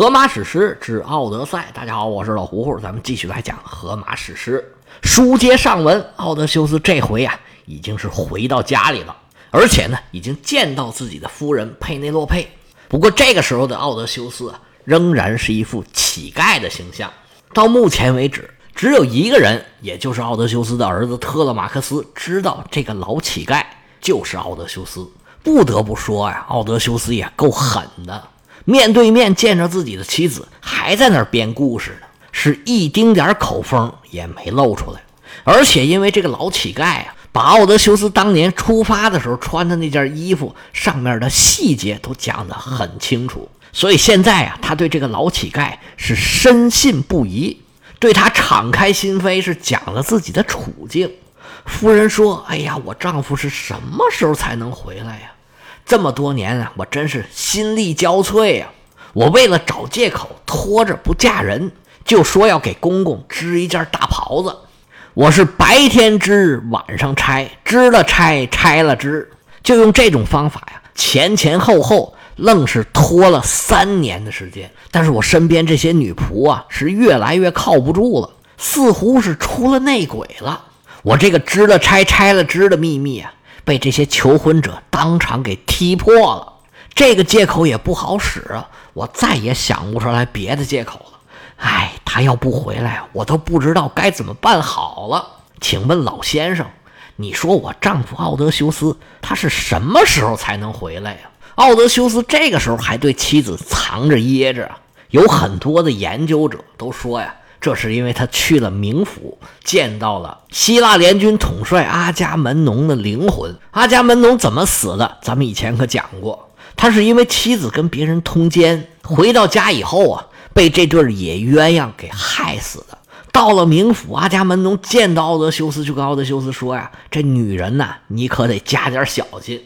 荷马史诗之《奥德赛》，大家好，我是老胡胡，咱们继续来讲荷马史诗。书接上文，奥德修斯这回啊，已经是回到家里了，而且呢，已经见到自己的夫人佩内洛佩。不过这个时候的奥德修斯啊，仍然是一副乞丐的形象。到目前为止，只有一个人，也就是奥德修斯的儿子特勒马克斯，知道这个老乞丐就是奥德修斯。不得不说呀，奥德修斯也够狠的。面对面见着自己的妻子，还在那儿编故事呢，是一丁点口风也没露出来。而且因为这个老乞丐啊，把奥德修斯当年出发的时候穿的那件衣服上面的细节都讲得很清楚，所以现在啊，他对这个老乞丐是深信不疑，对他敞开心扉，是讲了自己的处境。夫人说：“哎呀，我丈夫是什么时候才能回来呀？”这么多年啊，我真是心力交瘁呀！我为了找借口拖着不嫁人，就说要给公公织一件大袍子。我是白天织，晚上拆，织了拆，拆了织，就用这种方法呀，前前后后愣是拖了三年的时间。但是我身边这些女仆啊，是越来越靠不住了，似乎是出了内鬼了。我这个织了拆，拆了织的秘密啊！被这些求婚者当场给踢破了，这个借口也不好使啊！我再也想不出来别的借口了。哎，他要不回来，我都不知道该怎么办好了。请问老先生，你说我丈夫奥德修斯他是什么时候才能回来呀？奥德修斯这个时候还对妻子藏着掖着，有很多的研究者都说呀。这是因为他去了冥府，见到了希腊联军统帅阿伽门农的灵魂。阿伽门农怎么死的？咱们以前可讲过，他是因为妻子跟别人通奸，回到家以后啊，被这对野鸳鸯给害死的。到了冥府，阿伽门农见到奥德修斯，就跟奥德修斯说呀：“这女人呐，你可得加点小心。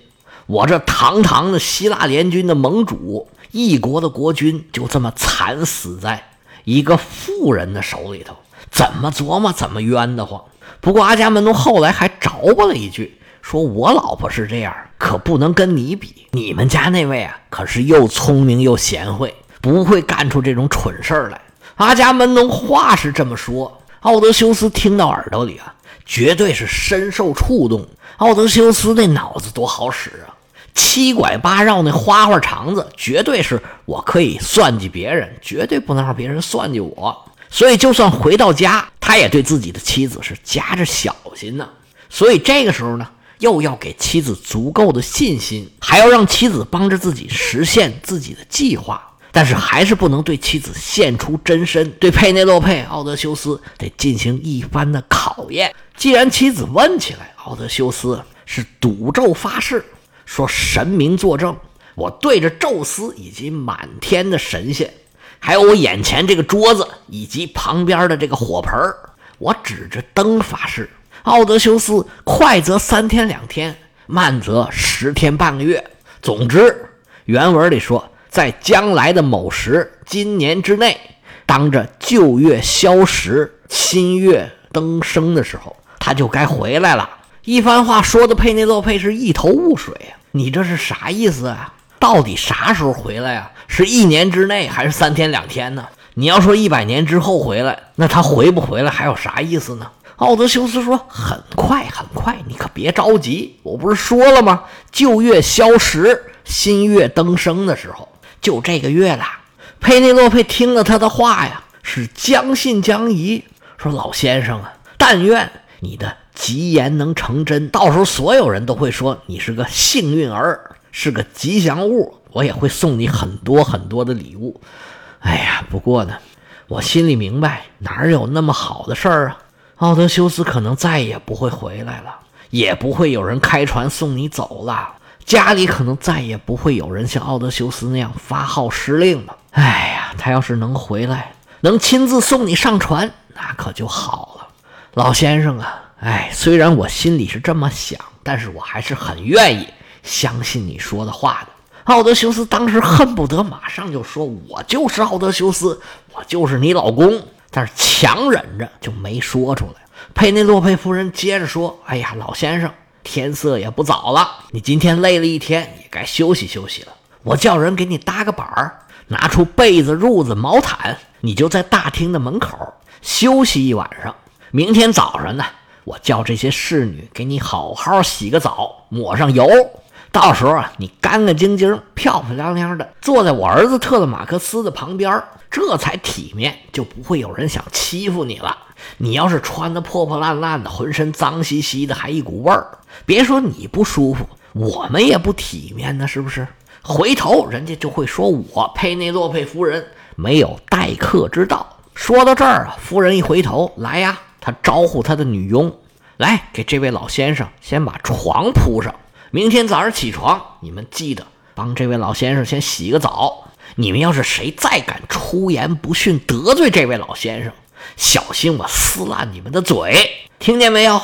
我这堂堂的希腊联军的盟主，一国的国君，就这么惨死在。”一个富人的手里头，怎么琢磨怎么冤得慌。不过阿伽门农后来还着吧了一句，说我老婆是这样，可不能跟你比。你们家那位啊，可是又聪明又贤惠，不会干出这种蠢事儿来。阿伽门农话是这么说，奥德修斯听到耳朵里啊，绝对是深受触动。奥德修斯那脑子多好使啊！七拐八绕那花花肠子，绝对是我可以算计别人，绝对不能让别人算计我。所以，就算回到家，他也对自己的妻子是夹着小心呢。所以，这个时候呢，又要给妻子足够的信心，还要让妻子帮着自己实现自己的计划。但是，还是不能对妻子现出真身，对佩内洛佩·奥德修斯得进行一番的考验。既然妻子问起来，奥德修斯是赌咒发誓。说神明作证，我对着宙斯以及满天的神仙，还有我眼前这个桌子以及旁边的这个火盆我指着灯发誓：奥德修斯，快则三天两天，慢则十天半个月。总之，原文里说，在将来的某时，今年之内，当着旧月消食、新月登升的时候，他就该回来了。一番话说的佩内洛佩是一头雾水啊！你这是啥意思啊？到底啥时候回来呀？是一年之内还是三天两天呢？你要说一百年之后回来，那他回不回来还有啥意思呢？奥德修斯说：“很快很快，你可别着急。我不是说了吗？旧月消食，新月登升的时候，就这个月了。”佩内洛佩听了他的话呀，是将信将疑，说：“老先生啊，但愿你的。”吉言能成真，到时候所有人都会说你是个幸运儿，是个吉祥物，我也会送你很多很多的礼物。哎呀，不过呢，我心里明白，哪有那么好的事儿啊？奥德修斯可能再也不会回来了，也不会有人开船送你走了，家里可能再也不会有人像奥德修斯那样发号施令了。哎呀，他要是能回来，能亲自送你上船，那可就好了，老先生啊。哎，虽然我心里是这么想，但是我还是很愿意相信你说的话的。奥德修斯当时恨不得马上就说：“我就是奥德修斯，我就是你老公。”但是强忍着就没说出来。佩内洛佩夫人接着说：“哎呀，老先生，天色也不早了，你今天累了一天，也该休息休息了。我叫人给你搭个板儿，拿出被子、褥子、毛毯，你就在大厅的门口休息一晚上。明天早上呢，我叫这些侍女给你好好洗个澡，抹上油。到时候啊，你干干净净、漂漂亮亮的坐在我儿子特勒马克思的旁边，这才体面，就不会有人想欺负你了。你要是穿的破破烂烂的，浑身脏兮兮的，还一股味儿，别说你不舒服，我们也不体面呢，是不是？回头人家就会说我佩内洛佩夫人没有待客之道。说到这儿啊，夫人一回头来呀，他招呼他的女佣来给这位老先生先把床铺上。明天早上起床，你们记得帮这位老先生先洗个澡。你们要是谁再敢出言不逊，得罪这位老先生，小心我撕烂你们的嘴！听见没有？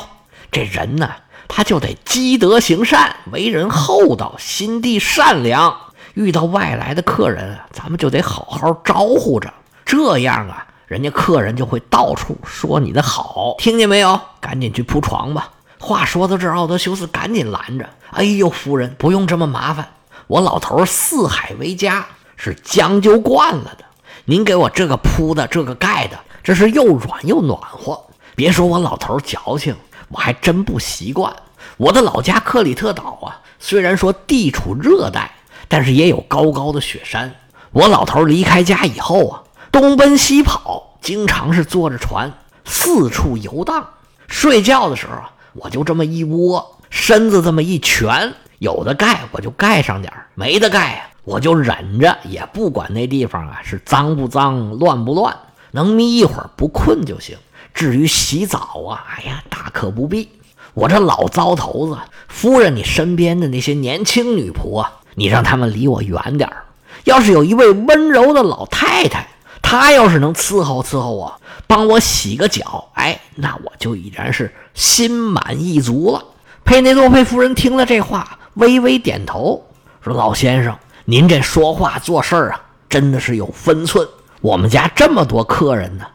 这人呢，他就得积德行善，为人厚道，心地善良。遇到外来的客人，咱们就得好好招呼着，这样啊，人家客人就会到处说你的好。听见没有？赶紧去铺床吧。话说到这儿，奥德修斯赶紧拦着：“哎呦，夫人，不用这么麻烦，我老头四海为家，是将就惯了的。您给我这个铺的，这个盖的，这是又软又暖和。别说我老头矫情，我还真不习惯。我的老家克里特岛啊，虽然说地处热带，但是也有高高的雪山。我老头离开家以后啊，东奔西跑，经常是坐着船四处游荡。睡觉的时候啊。”我就这么一窝，身子这么一蜷，有的盖我就盖上点没的盖啊，我就忍着，也不管那地方啊是脏不脏、乱不乱，能眯一会儿不困就行。至于洗澡啊，哎呀，大可不必。我这老糟头子，夫人，你身边的那些年轻女仆啊，你让他们离我远点儿。要是有一位温柔的老太太。他要是能伺候伺候我，帮我洗个脚，哎，那我就已然是心满意足了。佩内洛佩夫人听了这话，微微点头，说：“老先生，您这说话做事儿啊，真的是有分寸。我们家这么多客人呢，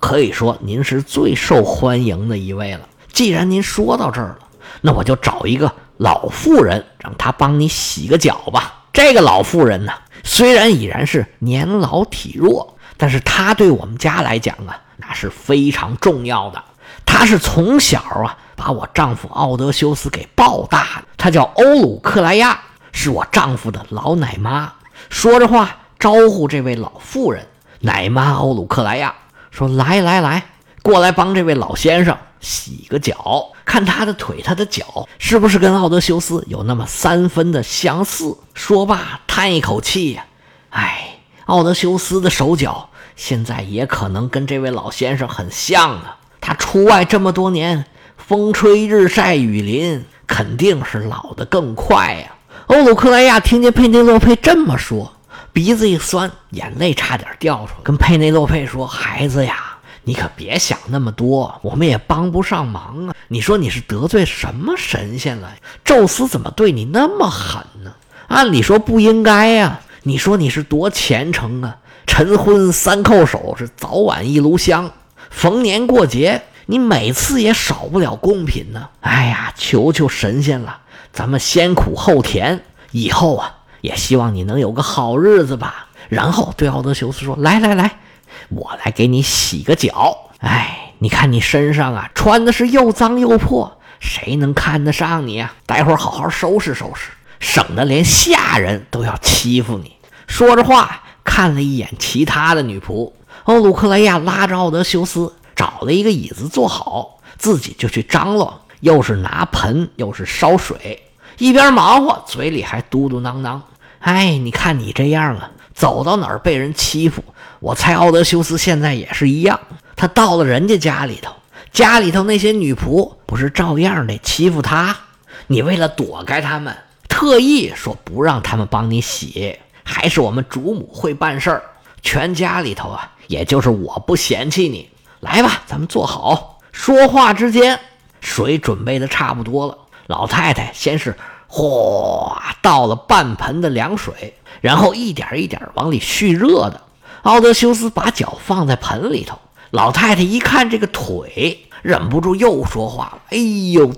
可以说您是最受欢迎的一位了。既然您说到这儿了，那我就找一个老妇人，让她帮你洗个脚吧。这个老妇人呢，虽然已然是年老体弱。”但是她对我们家来讲啊，那是非常重要的。她是从小啊把我丈夫奥德修斯给抱大的。她叫欧鲁克莱亚，是我丈夫的老奶妈。说着话，招呼这位老妇人，奶妈欧鲁克莱亚说：“来来来，过来帮这位老先生洗个脚，看他的腿，他的脚是不是跟奥德修斯有那么三分的相似？”说罢，叹一口气呀，唉，奥德修斯的手脚。现在也可能跟这位老先生很像呢。他出外这么多年，风吹日晒雨淋，肯定是老得更快呀。欧鲁克莱亚听见佩内洛佩这么说，鼻子一酸，眼泪差点掉出来，跟佩内洛佩说：“孩子呀，你可别想那么多，我们也帮不上忙啊。你说你是得罪什么神仙了？宙斯怎么对你那么狠呢？按理说不应该呀。你说你是多虔诚啊？”晨昏三叩首，是早晚一炉香。逢年过节，你每次也少不了贡品呢。哎呀，求求神仙了，咱们先苦后甜，以后啊，也希望你能有个好日子吧。然后对奥德修斯说：“来来来，我来给你洗个脚。哎，你看你身上啊，穿的是又脏又破，谁能看得上你啊？待会儿好好收拾收拾，省得连下人都要欺负你。”说着话。看了一眼其他的女仆，欧鲁克莱亚拉着奥德修斯找了一个椅子坐好，自己就去张罗，又是拿盆，又是烧水，一边忙活，嘴里还嘟嘟囔囔：“哎，你看你这样啊，走到哪儿被人欺负。我猜奥德修斯现在也是一样，他到了人家家里头，家里头那些女仆不是照样得欺负他？你为了躲开他们，特意说不让他们帮你洗。”还是我们主母会办事儿，全家里头啊，也就是我不嫌弃你。来吧，咱们坐好。说话之间，水准备的差不多了。老太太先是哗倒了半盆的凉水，然后一点一点往里蓄热的。奥德修斯把脚放在盆里头，老太太一看这个腿，忍不住又说话了：“哎呦，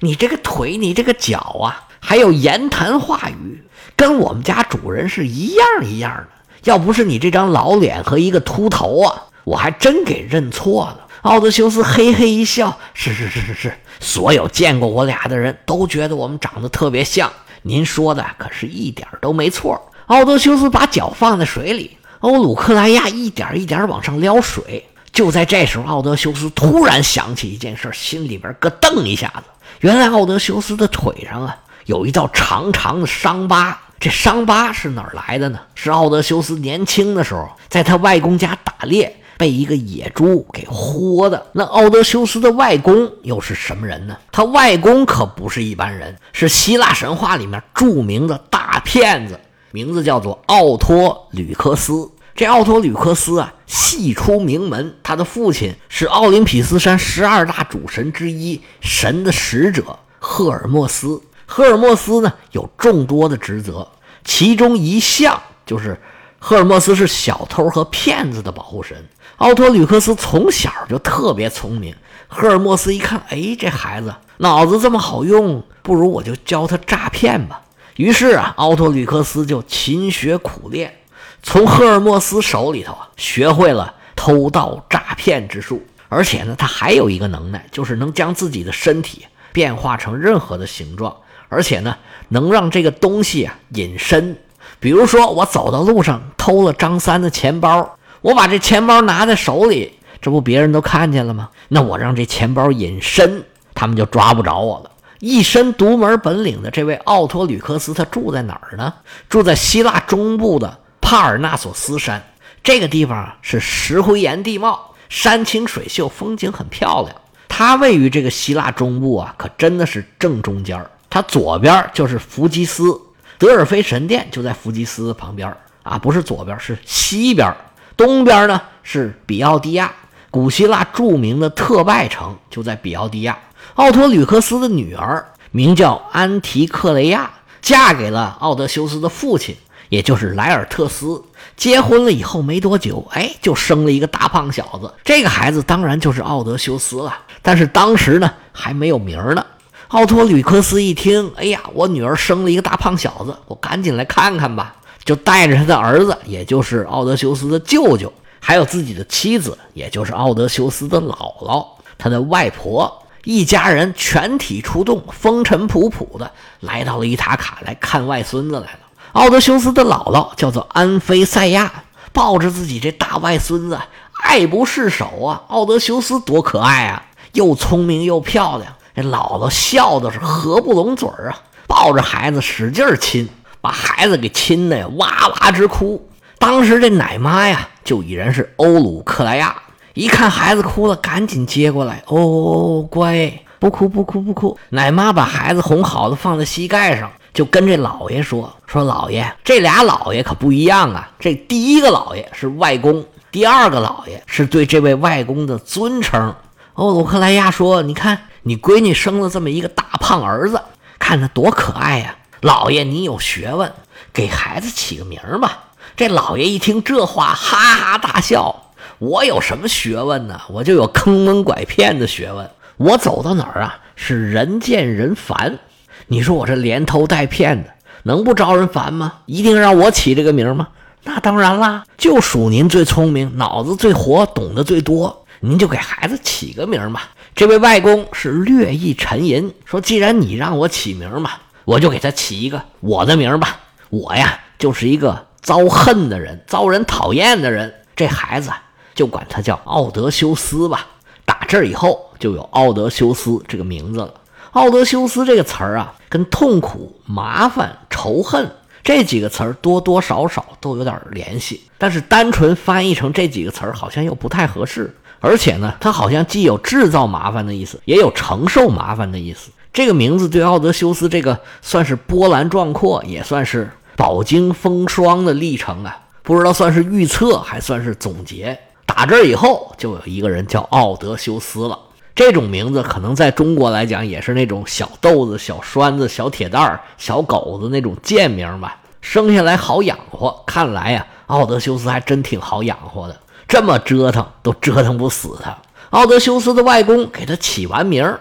你这个腿，你这个脚啊，还有言谈话语。”跟我们家主人是一样一样的。要不是你这张老脸和一个秃头啊，我还真给认错了。”奥德修斯嘿嘿一笑：“是是是是是，所有见过我俩的人都觉得我们长得特别像。您说的可是一点都没错。”奥德修斯把脚放在水里，欧鲁克莱亚一点一点往上撩水。就在这时候，奥德修斯突然想起一件事，心里边咯噔一下子。原来奥德修斯的腿上啊有一道长长的伤疤，这伤疤是哪儿来的呢？是奥德修斯年轻的时候在他外公家打猎，被一个野猪给豁的。那奥德修斯的外公又是什么人呢？他外公可不是一般人，是希腊神话里面著名的大骗子。名字叫做奥托吕克斯。这奥托吕克斯啊，系出名门。他的父亲是奥林匹斯山十二大主神之一，神的使者赫尔墨斯。赫尔墨斯呢，有众多的职责，其中一项就是赫尔墨斯是小偷和骗子的保护神。奥托吕克斯从小就特别聪明。赫尔墨斯一看，哎，这孩子脑子这么好用，不如我就教他诈骗吧。于是啊，奥托吕克斯就勤学苦练，从赫尔墨斯手里头啊学会了偷盗诈骗之术。而且呢，他还有一个能耐，就是能将自己的身体变化成任何的形状，而且呢，能让这个东西啊隐身。比如说，我走到路上偷了张三的钱包，我把这钱包拿在手里，这不别人都看见了吗？那我让这钱包隐身，他们就抓不着我了。一身独门本领的这位奥托吕克斯，他住在哪儿呢？住在希腊中部的帕尔纳索斯山。这个地方，是石灰岩地貌，山清水秀，风景很漂亮。它位于这个希腊中部啊，可真的是正中间它左边就是弗吉斯，德尔菲神殿就在弗吉斯旁边啊，不是左边，是西边。东边呢是比奥迪亚，古希腊著名的特拜城就在比奥迪亚。奥托吕克斯的女儿名叫安提克雷亚，嫁给了奥德修斯的父亲，也就是莱尔特斯。结婚了以后没多久，哎，就生了一个大胖小子。这个孩子当然就是奥德修斯了。但是当时呢还没有名儿呢。奥托吕克斯一听，哎呀，我女儿生了一个大胖小子，我赶紧来看看吧。就带着他的儿子，也就是奥德修斯的舅舅，还有自己的妻子，也就是奥德修斯的姥姥，他的外婆。一家人全体出动，风尘仆仆的来到了伊塔卡来看外孙子来了。奥德修斯的姥姥叫做安菲赛亚，抱着自己这大外孙子，爱不释手啊！奥德修斯多可爱啊，又聪明又漂亮。这姥姥笑的是合不拢嘴儿啊，抱着孩子使劲亲，把孩子给亲的呀哇哇直哭。当时这奶妈呀，就已然是欧鲁克莱亚。一看孩子哭了，赶紧接过来。哦，乖，不哭不哭不哭。奶妈把孩子哄好了，放在膝盖上，就跟这老爷说：“说老爷，这俩老爷可不一样啊。这第一个老爷是外公，第二个老爷是对这位外公的尊称。”欧鲁克莱亚说：“你看，你闺女生了这么一个大胖儿子，看他多可爱呀！老爷，你有学问，给孩子起个名吧。”这老爷一听这话，哈哈大笑。我有什么学问呢？我就有坑蒙拐骗的学问。我走到哪儿啊，是人见人烦。你说我这连偷带骗的，能不招人烦吗？一定让我起这个名吗？那当然啦，就属您最聪明，脑子最活，懂得最多。您就给孩子起个名吧。这位外公是略一沉吟，说：“既然你让我起名嘛，我就给他起一个我的名吧。我呀，就是一个遭恨的人，遭人讨厌的人。这孩子。”就管他叫奥德修斯吧。打这儿以后，就有奥德修斯这个名字了。奥德修斯这个词儿啊，跟痛苦、麻烦、仇恨这几个词儿多多少少都有点联系。但是单纯翻译成这几个词儿，好像又不太合适。而且呢，它好像既有制造麻烦的意思，也有承受麻烦的意思。这个名字对奥德修斯这个算是波澜壮阔，也算是饱经风霜的历程啊。不知道算是预测，还算是总结。打这儿以后，就有一个人叫奥德修斯了。这种名字可能在中国来讲，也是那种小豆子、小栓子、小铁蛋儿、小狗子那种贱名吧。生下来好养活，看来呀，奥德修斯还真挺好养活的。这么折腾都折腾不死他。奥德修斯的外公给他起完名儿，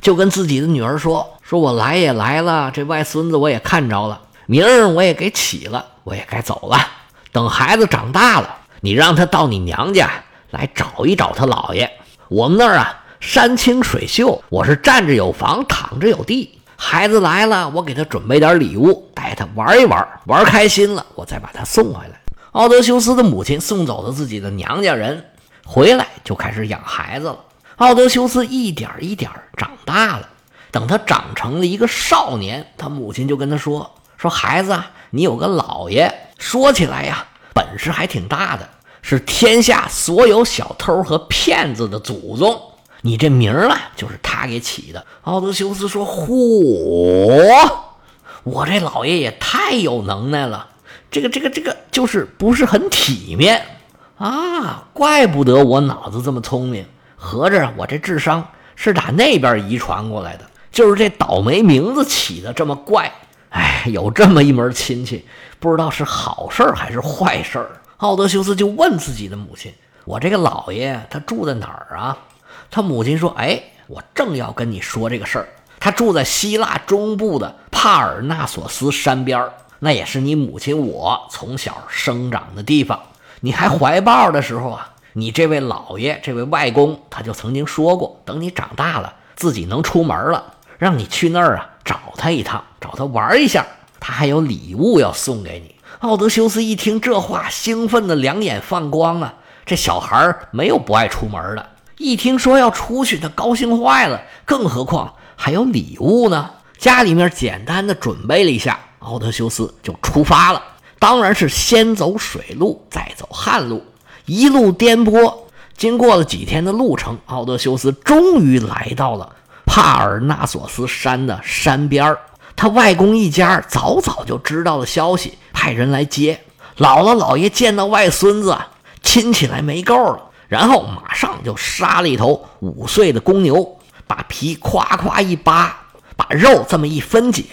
就跟自己的女儿说：“说我来也来了，这外孙子我也看着了。名儿我也给起了，我也该走了。等孩子长大了，你让他到你娘家来找一找他姥爷。我们那儿啊，山清水秀，我是站着有房，躺着有地。孩子来了，我给他准备点礼物，带他玩一玩，玩开心了，我再把他送回来。奥德修斯的母亲送走了自己的娘家人，回来就开始养孩子了。奥德修斯一点一点长大了，等他长成了一个少年，他母亲就跟他说：“说孩子啊，你有个姥爷，说起来呀，本事还挺大的，是天下所有小偷和骗子的祖宗。”你这名儿啊，就是他给起的。奥德修斯说：“嚯，我这老爷也太有能耐了！这个、这个、这个，就是不是很体面啊？怪不得我脑子这么聪明，合着我这智商是打那边遗传过来的。就是这倒霉名字起的这么怪。哎，有这么一门亲戚，不知道是好事还是坏事。”奥德修斯就问自己的母亲：“我这个老爷他住在哪儿啊？”他母亲说：“哎，我正要跟你说这个事儿。他住在希腊中部的帕尔纳索斯山边儿那也是你母亲我从小生长的地方。你还怀抱的时候啊，你这位姥爷、这位外公，他就曾经说过，等你长大了，自己能出门了，让你去那儿啊找他一趟，找他玩一下。他还有礼物要送给你。”奥德修斯一听这话，兴奋的两眼放光啊！这小孩没有不爱出门的。一听说要出去，他高兴坏了。更何况还有礼物呢？家里面简单的准备了一下，奥德修斯就出发了。当然是先走水路，再走旱路，一路颠簸。经过了几天的路程，奥德修斯终于来到了帕尔纳索斯山的山边他外公一家早早就知道了消息，派人来接。姥姥姥爷见到外孙子，亲起来没够了。然后马上就杀了一头五岁的公牛，把皮夸夸一扒，把肉这么一分解，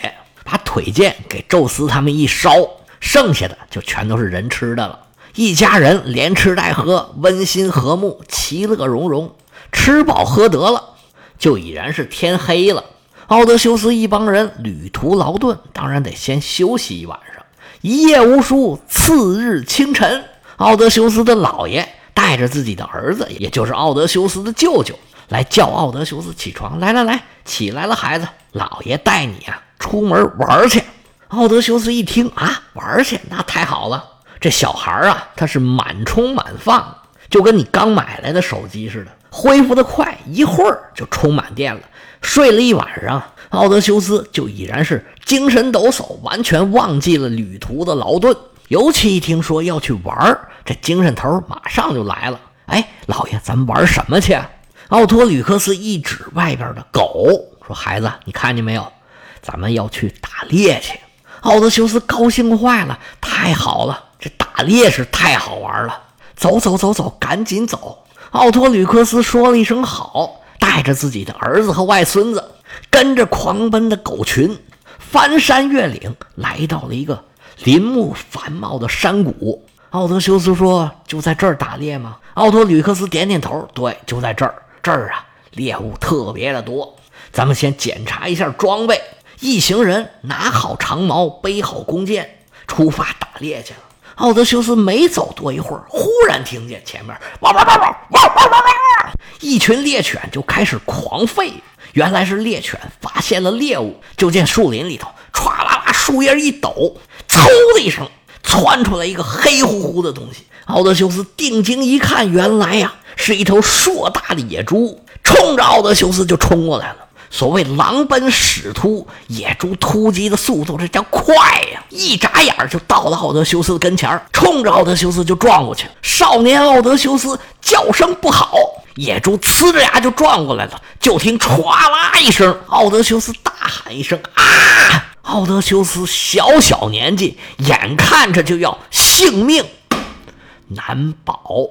把腿腱给宙斯他们一烧，剩下的就全都是人吃的了。一家人连吃带喝，温馨和睦，其乐融融。吃饱喝得了，就已然是天黑了。奥德修斯一帮人旅途劳顿，当然得先休息一晚上。一夜无书，次日清晨，奥德修斯的姥爷。带着自己的儿子，也就是奥德修斯的舅舅，来叫奥德修斯起床。来来来，起来了，孩子，老爷带你啊出门玩去。奥德修斯一听啊，玩去，那太好了。这小孩啊，他是满充满放，就跟你刚买来的手机似的，恢复的快，一会儿就充满电了。睡了一晚上，奥德修斯就已然是精神抖擞，完全忘记了旅途的劳顿。尤其一听说要去玩这精神头马上就来了。哎，老爷，咱们玩什么去？奥托吕克斯一指外边的狗，说：“孩子，你看见没有？咱们要去打猎去。”奥德修斯高兴坏了，太好了，这打猎是太好玩了。走走走走，赶紧走！奥托吕克斯说了一声好，带着自己的儿子和外孙子，跟着狂奔的狗群，翻山越岭，来到了一个。林木繁茂的山谷，奥德修斯说：“就在这儿打猎吗？”奥托吕克斯点点头：“对，就在这儿。这儿啊，猎物特别的多。咱们先检查一下装备。”一行人拿好长矛，背好弓箭，出发打猎去了。奥德修斯没走多一会儿，忽然听见前面“汪汪汪汪汪汪汪汪”，一群猎犬就开始狂吠。原来是猎犬发现了猎物，就见树林里头歘啦啦，树叶一抖。嗖的一声，窜出来一个黑乎乎的东西。奥德修斯定睛一看，原来呀是一头硕大的野猪，冲着奥德修斯就冲过来了。所谓狼奔屎突，野猪突击的速度这叫快呀！一眨眼就到了奥德修斯跟前冲着奥德修斯就撞过去。少年奥德修斯叫声不好，野猪呲着牙就撞过来了。就听歘啦一声，奥德修斯大喊一声啊！奥德修斯小小年纪，眼看着就要性命难保。